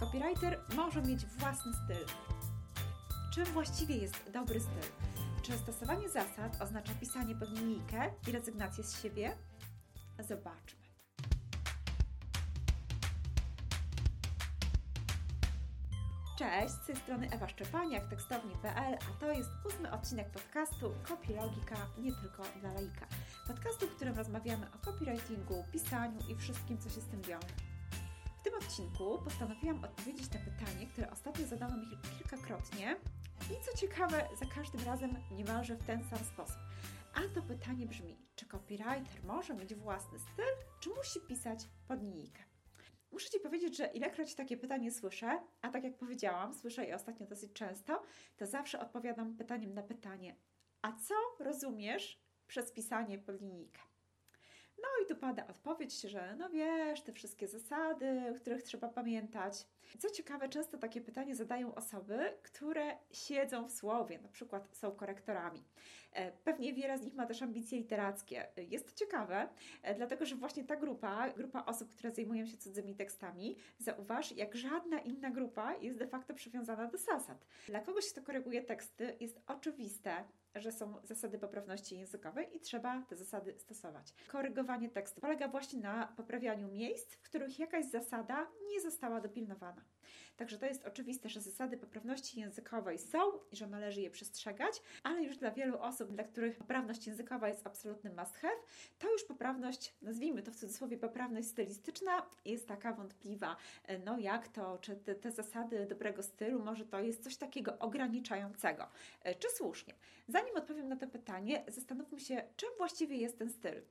copywriter może mieć własny styl. Czym właściwie jest dobry styl? Czy stosowanie zasad oznacza pisanie pod linijkę i rezygnację z siebie? Zobaczmy. Cześć, z tej strony Ewa Szczepaniak, tekstowni.pl, a to jest ósmy odcinek podcastu Copylogika nie tylko dla laika. Podcastu, w którym rozmawiamy o copywritingu, pisaniu i wszystkim, co się z tym wiąże. W tym odcinku postanowiłam odpowiedzieć na pytanie, które ostatnio zadano mi kilkakrotnie i co ciekawe, za każdym razem niemalże w ten sam sposób. A to pytanie brzmi, czy copywriter może mieć własny styl, czy musi pisać pod linijkę? Muszę Ci powiedzieć, że ilekroć takie pytanie słyszę, a tak jak powiedziałam, słyszę je ostatnio dosyć często, to zawsze odpowiadam pytaniem na pytanie: A co rozumiesz przez pisanie pod linijkę? No i tu pada odpowiedź, że no wiesz, te wszystkie zasady, o których trzeba pamiętać. Co ciekawe, często takie pytanie zadają osoby, które siedzą w słowie, na przykład są korektorami. E, pewnie wiele z nich ma też ambicje literackie. Jest to ciekawe, e, dlatego że właśnie ta grupa, grupa osób, które zajmują się cudzymi tekstami, zauważ, jak żadna inna grupa jest de facto przywiązana do zasad. Dla kogoś, kto koryguje teksty, jest oczywiste, że są zasady poprawności językowej i trzeba te zasady stosować. Korygowanie tekstu polega właśnie na poprawianiu miejsc, w których jakaś zasada nie została dopilnowana. Także to jest oczywiste, że zasady poprawności językowej są i że należy je przestrzegać, ale już dla wielu osób, dla których poprawność językowa jest absolutny must have, to już poprawność, nazwijmy to w cudzysłowie poprawność stylistyczna, jest taka wątpliwa. No jak to, czy te, te zasady dobrego stylu, może to jest coś takiego ograniczającego, czy słusznie? Zanim odpowiem na to pytanie, zastanówmy się, czym właściwie jest ten styl.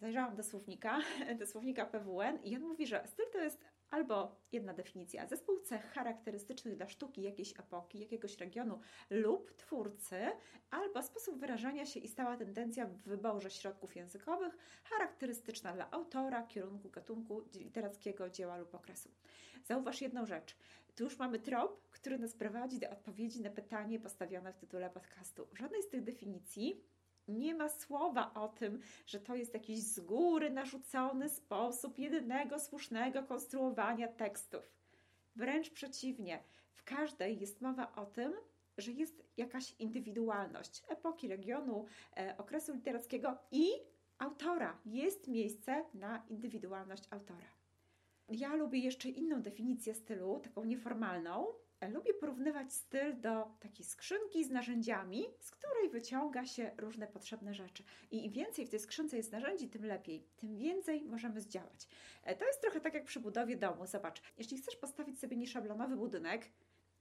Zajrzałam do słownika, do słownika PWN i on mówi, że styl to jest albo jedna definicja, zespół cech charakterystycznych dla sztuki jakiejś epoki, jakiegoś regionu lub twórcy, albo sposób wyrażania się i stała tendencja w wyborze środków językowych charakterystyczna dla autora, kierunku, gatunku literackiego dzieła lub okresu. Zauważ jedną rzecz. Tu już mamy trop, który nas prowadzi do odpowiedzi na pytanie postawione w tytule podcastu. W żadnej z tych definicji nie ma słowa o tym, że to jest jakiś z góry narzucony sposób jedynego słusznego konstruowania tekstów. Wręcz przeciwnie, w każdej jest mowa o tym, że jest jakaś indywidualność epoki, regionu, e, okresu literackiego i autora. Jest miejsce na indywidualność autora. Ja lubię jeszcze inną definicję stylu, taką nieformalną, lubię porównywać styl do takiej skrzynki z narzędziami, z której wyciąga się różne potrzebne rzeczy. I im więcej w tej skrzynce jest narzędzi, tym lepiej, tym więcej możemy zdziałać. E, to jest trochę tak jak przy budowie domu. Zobacz, jeśli chcesz postawić sobie nieszablonowy budynek,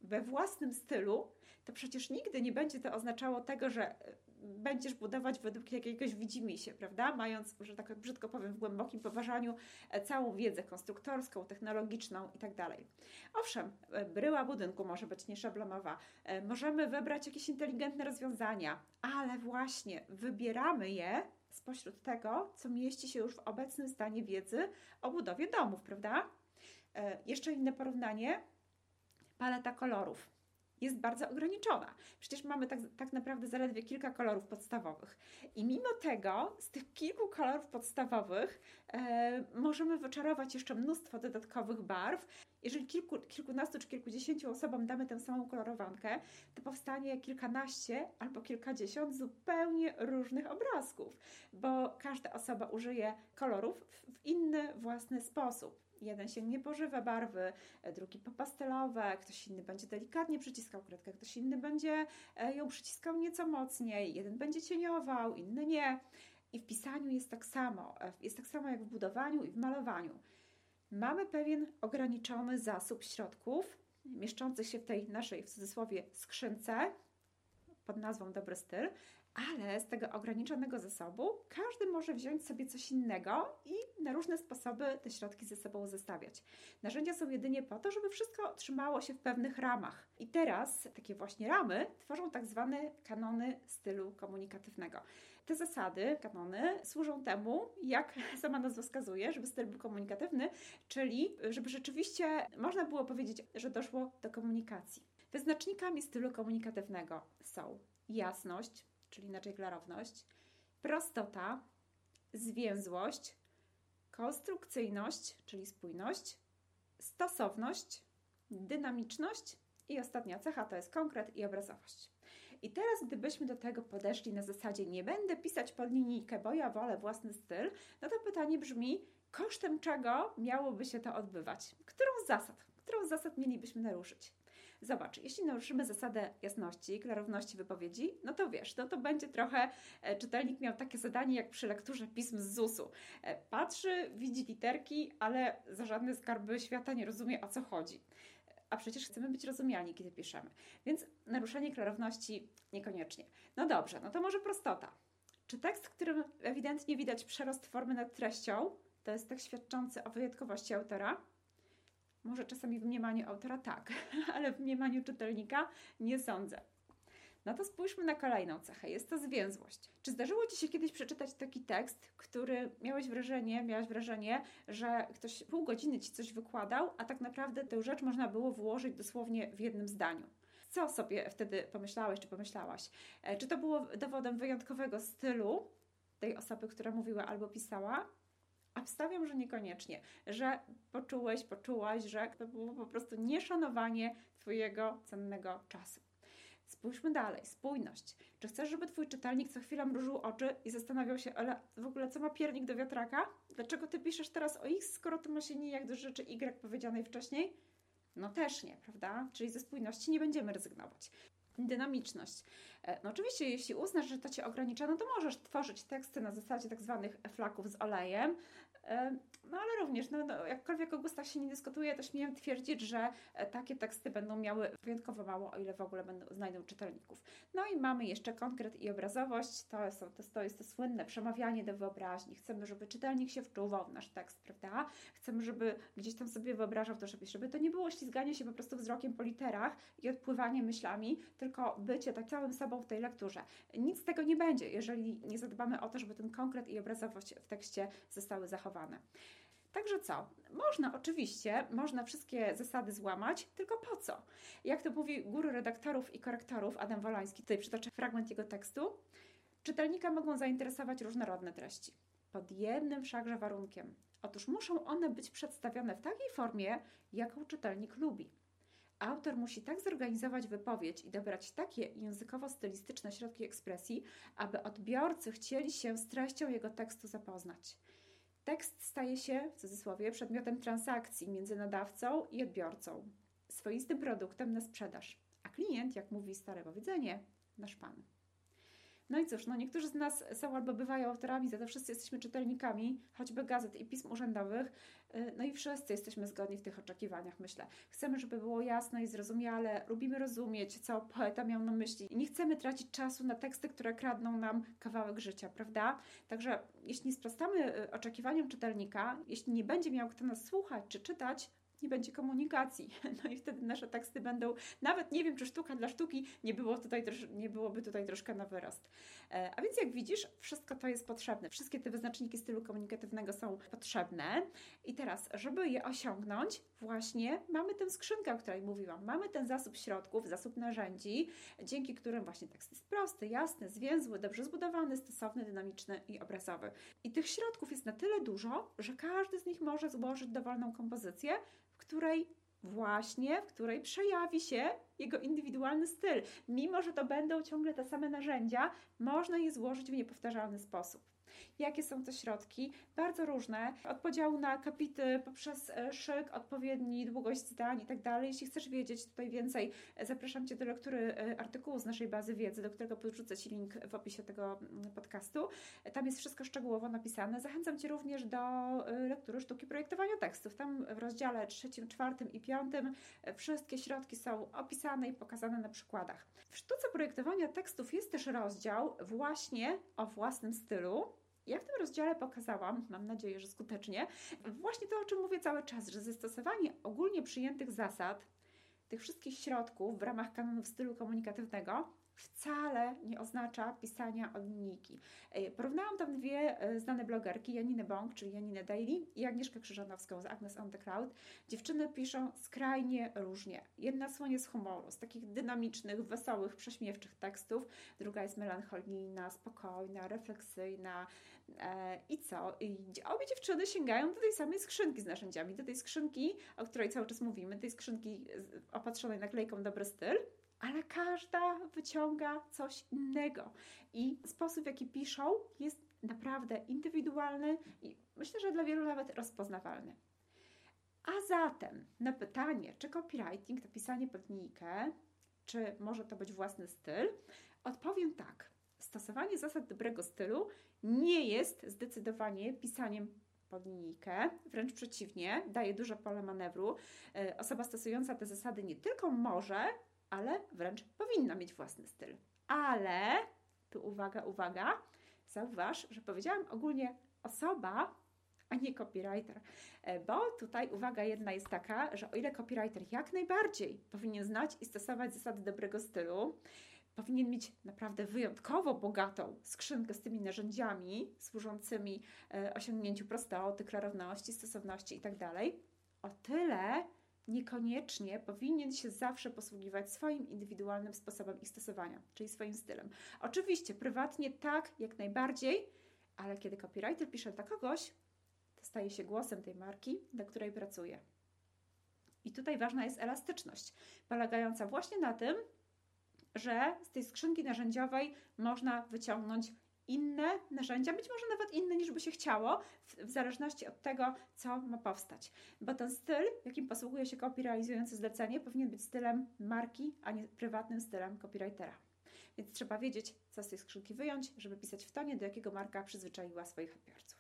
we własnym stylu, to przecież nigdy nie będzie to oznaczało tego, że e, będziesz budować według jakiegoś widzimisię, prawda? Mając, że tak brzydko powiem, w głębokim poważaniu e, całą wiedzę konstruktorską, technologiczną i tak dalej. Owszem, e, bryła budynku może być nieszablonowa, możemy wybrać jakieś inteligentne rozwiązania, ale właśnie wybieramy je spośród tego, co mieści się już w obecnym stanie wiedzy o budowie domów, prawda? Jeszcze inne porównanie paleta kolorów jest bardzo ograniczona. Przecież mamy tak, tak naprawdę zaledwie kilka kolorów podstawowych. I mimo tego, z tych kilku kolorów podstawowych e, możemy wyczarować jeszcze mnóstwo dodatkowych barw. Jeżeli kilku, kilkunastu czy kilkudziesięciu osobom damy tę samą kolorowankę, to powstanie kilkanaście albo kilkadziesiąt zupełnie różnych obrazków, bo każda osoba użyje kolorów w, inny własny sposób. Jeden sięgnie po żywe barwy, drugi po pastelowe, ktoś inny będzie delikatnie przyciskał kredkę, ktoś inny będzie e, ją przyciskał nieco mocniej, jeden będzie cieniował, inny nie. I w pisaniu jest tak samo. E, jest tak samo jak w budowaniu i w malowaniu. Mamy pewien ograniczony zasób środków mieszczących się w tej naszej, w cudzysłowie, skrzynce pod nazwą dobry styl, ale z tego ograniczonego zasobu każdy może wziąć sobie coś innego i na różne sposoby te środki ze sobą zestawiać. Narzędzia są jedynie po to, żeby wszystko trzymało się w pewnych ramach. I teraz takie właśnie ramy tworzą tak zwane kanony stylu komunikatywnego. Te zasady, kanony służą temu, jak sama nazwa wskazuje, żeby styl był komunikatywny, czyli żeby rzeczywiście można było powiedzieć, że doszło do komunikacji. Wyznacznikami stylu komunikatywnego są jasność, czyli inaczej klarowność, prostota, zwięzłość, konstrukcyjność, czyli spójność, stosowność, dynamiczność i ostatnia cecha to jest konkret i obrazowość. I teraz, gdybyśmy do tego podeszli na zasadzie nie będę pisać pod linijkę, bo ja wolę własny styl, no to pytanie brzmi, kosztem czego miałoby się to odbywać? Którą zasad? Którą zasad mielibyśmy naruszyć? Zobacz, jeśli naruszymy zasadę jasności, klarowności wypowiedzi, no to wiesz, no to będzie trochę, e, czytelnik miał takie zadanie jak przy lekturze pism z ZUS-u. E, patrzy, widzi literki, ale za żadne skarby świata nie rozumie o co chodzi a przecież chcemy być rozumiani, kiedy piszemy. Więc naruszenie klarowności niekoniecznie. No dobrze, no to może prostota. Czy tekst, w którym ewidentnie widać przerost formy nad treścią, to jest tak świadczący o wyjątkowości autora? Może czasami w mniemaniu autora tak, ale w mniemaniu czytelnika nie sądzę. No to spójrzmy na kolejną cechę, jest to zwięzłość. Czy zdarzyło Ci się kiedyś przeczytać taki tekst, który miałeś wrażenie, miałaś wrażenie, że ktoś pół godziny Ci coś wykładał, a tak naprawdę tę rzecz można było włożyć dosłownie w jednym zdaniu? Co sobie wtedy pomyślałeś czy pomyślałaś? E, czy to było dowodem wyjątkowego stylu tej osoby, która mówiła albo pisała, Obstawiam, że niekoniecznie, że poczułeś, poczułaś, że to było po prostu nieszanowanie Twojego cennego czasu. Spójrzmy dalej, spójność. Czy chcesz, żeby Twój czytelnik co chwilę mrużył oczy i zastanawiał się, ale w ogóle co ma piernik do wiatraka? Dlaczego Ty piszesz teraz o X, skoro to ma się nijak do rzeczy Y powiedzianej wcześniej? No też nie, prawda? Czyli ze spójności nie będziemy rezygnować. Dynamiczność. E, no oczywiście, jeśli uznasz, że to Cię ogranicza, no to możesz tworzyć teksty na zasadzie tak zwanych flaków z olejem, no ale również, no, no, jakkolwiek o gustach się nie dyskutuje, to śmiem twierdzić, że e, takie teksty będą miały wyjątkowo mało, o ile w ogóle będą, znajdą czytelników. No i mamy jeszcze konkret i obrazowość, to, są, to, to jest to słynne przemawianie do wyobraźni. Chcemy, żeby czytelnik się wczuwał w nasz tekst, prawda? Chcemy, żeby gdzieś tam sobie wyobrażał to, żeby, żeby to nie było ślizganie się po prostu wzrokiem po literach i odpływanie myślami, tylko bycie tak całym sobą w tej lekturze. Nic z tego nie będzie, jeżeli nie zadbamy o to, żeby ten konkret i obrazowość w tekście zostały zachowane. Także co? Można oczywiście, można wszystkie zasady złamać, tylko po co? Jak to mówi guru redaktorów i korektorów Adam Wolański, tutaj przytoczę fragment jego tekstu. Czytelnika mogą zainteresować różnorodne treści. Pod jednym wszakże warunkiem. Otóż muszą one być przedstawione w takiej formie, jaką czytelnik lubi. Autor musi tak zorganizować wypowiedź i dobrać takie językowo-stylistyczne środki ekspresji, aby odbiorcy chcieli się z treścią jego tekstu zapoznać. Tekst staje się, w cudzysłowie, przedmiotem transakcji między nadawcą i odbiorcą, swoistym produktem na sprzedaż. A klient, jak mówi stare powiedzenie, nasz pan. No i cóż, no niektórzy z nas są albo bywają autorami, za to wszyscy jesteśmy czytelnikami, choćby gazet i pism urzędowych, y, no i wszyscy jesteśmy zgodni w tych oczekiwaniach, myślę. Chcemy, żeby było jasne i zrozumiale, lubimy rozumieć, co poeta miał na myśli. Nie chcemy tracić czasu na teksty, które kradną nam kawałek życia, prawda? Także jeśli sprostamy y, oczekiwaniom czytelnika, jeśli nie będzie miał kto nas słuchać czy czytać, nie będzie komunikacji. No i wtedy nasze teksty będą, nawet nie wiem, czy sztuka dla sztuki nie, było tutaj, nie byłoby tutaj troszkę na wyrost. E, a więc jak widzisz, wszystko to jest potrzebne. Wszystkie te wyznaczniki stylu komunikatywnego są potrzebne. I teraz, żeby je osiągnąć, właśnie mamy tę skrzynkę, o której mówiłam. Mamy ten zasób środków, zasób narzędzi, dzięki którym właśnie tekst jest prosty, jasny, zwięzły, dobrze zbudowany, stosowny, dynamiczny i obrazowy. I tych środków jest na tyle dużo, że każdy z nich może złożyć dowolną kompozycję, której właśnie, w której przejawi się jego indywidualny styl. Mimo, że to będą ciągle te same narzędzia, można je złożyć w niepowtarzalny sposób. Jakie są te środki? Bardzo różne. Od podziału na kapity poprzez e, szyk, odpowiedni, długość zdań i tak dalej. Jeśli chcesz wiedzieć tutaj więcej, e, zapraszam Cię do lektury e, artykułu z naszej bazy wiedzy, do którego podrzucę Ci link w opisie tego mm, podcastu. Tam jest wszystko szczegółowo napisane. Zachęcam Cię również do lektury sztuki projektowania tekstów. Tam w rozdziale trzecim, czwartym i piątym wszystkie środki są opisane i pokazane na przykładach. W sztuce projektowania tekstów jest też rozdział właśnie o własnym stylu, ja w tym rozdziale pokazałam, mam nadzieję, że skutecznie, właśnie to, o czym mówię cały czas, że zastosowanie ogólnie przyjętych zasad, tych wszystkich środków w ramach kanonów stylu komunikatywnego wcale nie oznacza pisania od linijki. E, porównałam tam dwie e, znane blogerki, Janinę Bąk, czyli Janinę Daily i Agnieszkę Krzyżanowską z Agnes on the Cloud. Dziewczyny piszą skrajnie różnie. Jedna słonie z humoru, z takich dynamicznych, wesołych, prześmiewczych tekstów, druga jest melancholijna, spokojna, refleksyjna i co? I obie dziewczyny sięgają do tej samej skrzynki z narzędziami, do tej skrzynki, o której cały czas mówimy, tej skrzynki opatrzonej naklejką Dobry Styl, ale każda wyciąga coś innego. I sposób, w jaki piszą, jest naprawdę indywidualny i myślę, że dla wielu nawet rozpoznawalny. A zatem na pytanie, czy copywriting to pisanie pod linijkę, czy może to być własny styl, odpowiem tak. Stosowanie zasad dobrego stylu nie jest zdecydowanie pisaniem pod linijkę, wręcz przeciwnie, daje duże pole manewru. E, osoba stosująca te zasady nie tylko może, ale wręcz powinna mieć własny styl. Ale, tu uwaga, uwaga, zauważ, że powiedziałam ogólnie osoba, a nie copywriter. E, bo tutaj uwaga jedna jest taka, że o ile copywriter jak najbardziej powinien znać i stosować zasady dobrego stylu, powinien mieć naprawdę wyjątkowo bogatą skrzynkę z tymi narzędziami służącymi e, osiągnięciu prostoty, klarowności, stosowności itd. Tak o tyle niekoniecznie powinien się zawsze posługiwać swoim indywidualnym sposobem ich stosowania, czyli swoim stylem. Oczywiście, prywatnie tak, jak najbardziej, ale kiedy copywriter pisze dla kogoś, to staje się głosem tej marki, dla której pracuje. I tutaj ważna jest elastyczność, polegająca właśnie na tym, że z tej skrzynki narzędziowej można wyciągnąć inne narzędzia, być może nawet inne niż by się chciało, w, w, zależności od tego, co ma powstać. Bo ten styl, jakim posługuje się copy realizujący zlecenie, powinien być stylem marki, a nie prywatnym stylem copywritera. Więc trzeba wiedzieć, co z tej skrzynki wyjąć, żeby pisać w tonie, do jakiego marka przyzwyczaiła swoich odbiorców.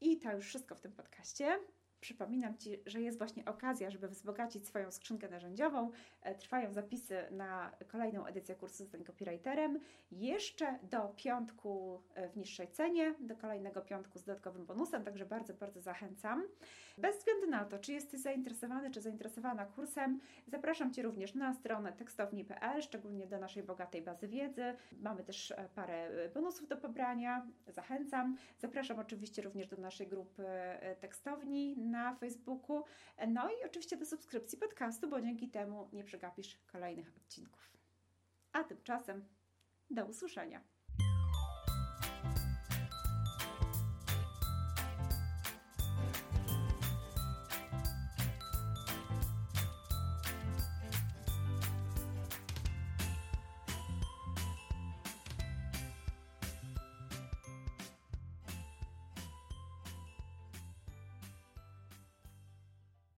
I to już wszystko w tym podcaście. Przypominam Ci, że jest właśnie okazja, żeby wzbogacić swoją skrzynkę narzędziową. E, trwają zapisy na kolejną edycję kursu Zostań Copywriterem. Jeszcze do piątku e, w niższej cenie, do kolejnego piątku z dodatkowym bonusem, także bardzo, bardzo zachęcam. Bez względu na to, czy jesteś zainteresowany, czy zainteresowana kursem, zapraszam Cię również na stronę tekstowni.pl, szczególnie do naszej bogatej bazy wiedzy. Mamy też e, parę bonusów do pobrania, zachęcam. Zapraszam oczywiście również do naszej grupy tekstowni na Facebooku. No i oczywiście do subskrypcji podcastu, bo dzięki temu nie przegapisz kolejnych odcinków. A tymczasem do usłyszenia.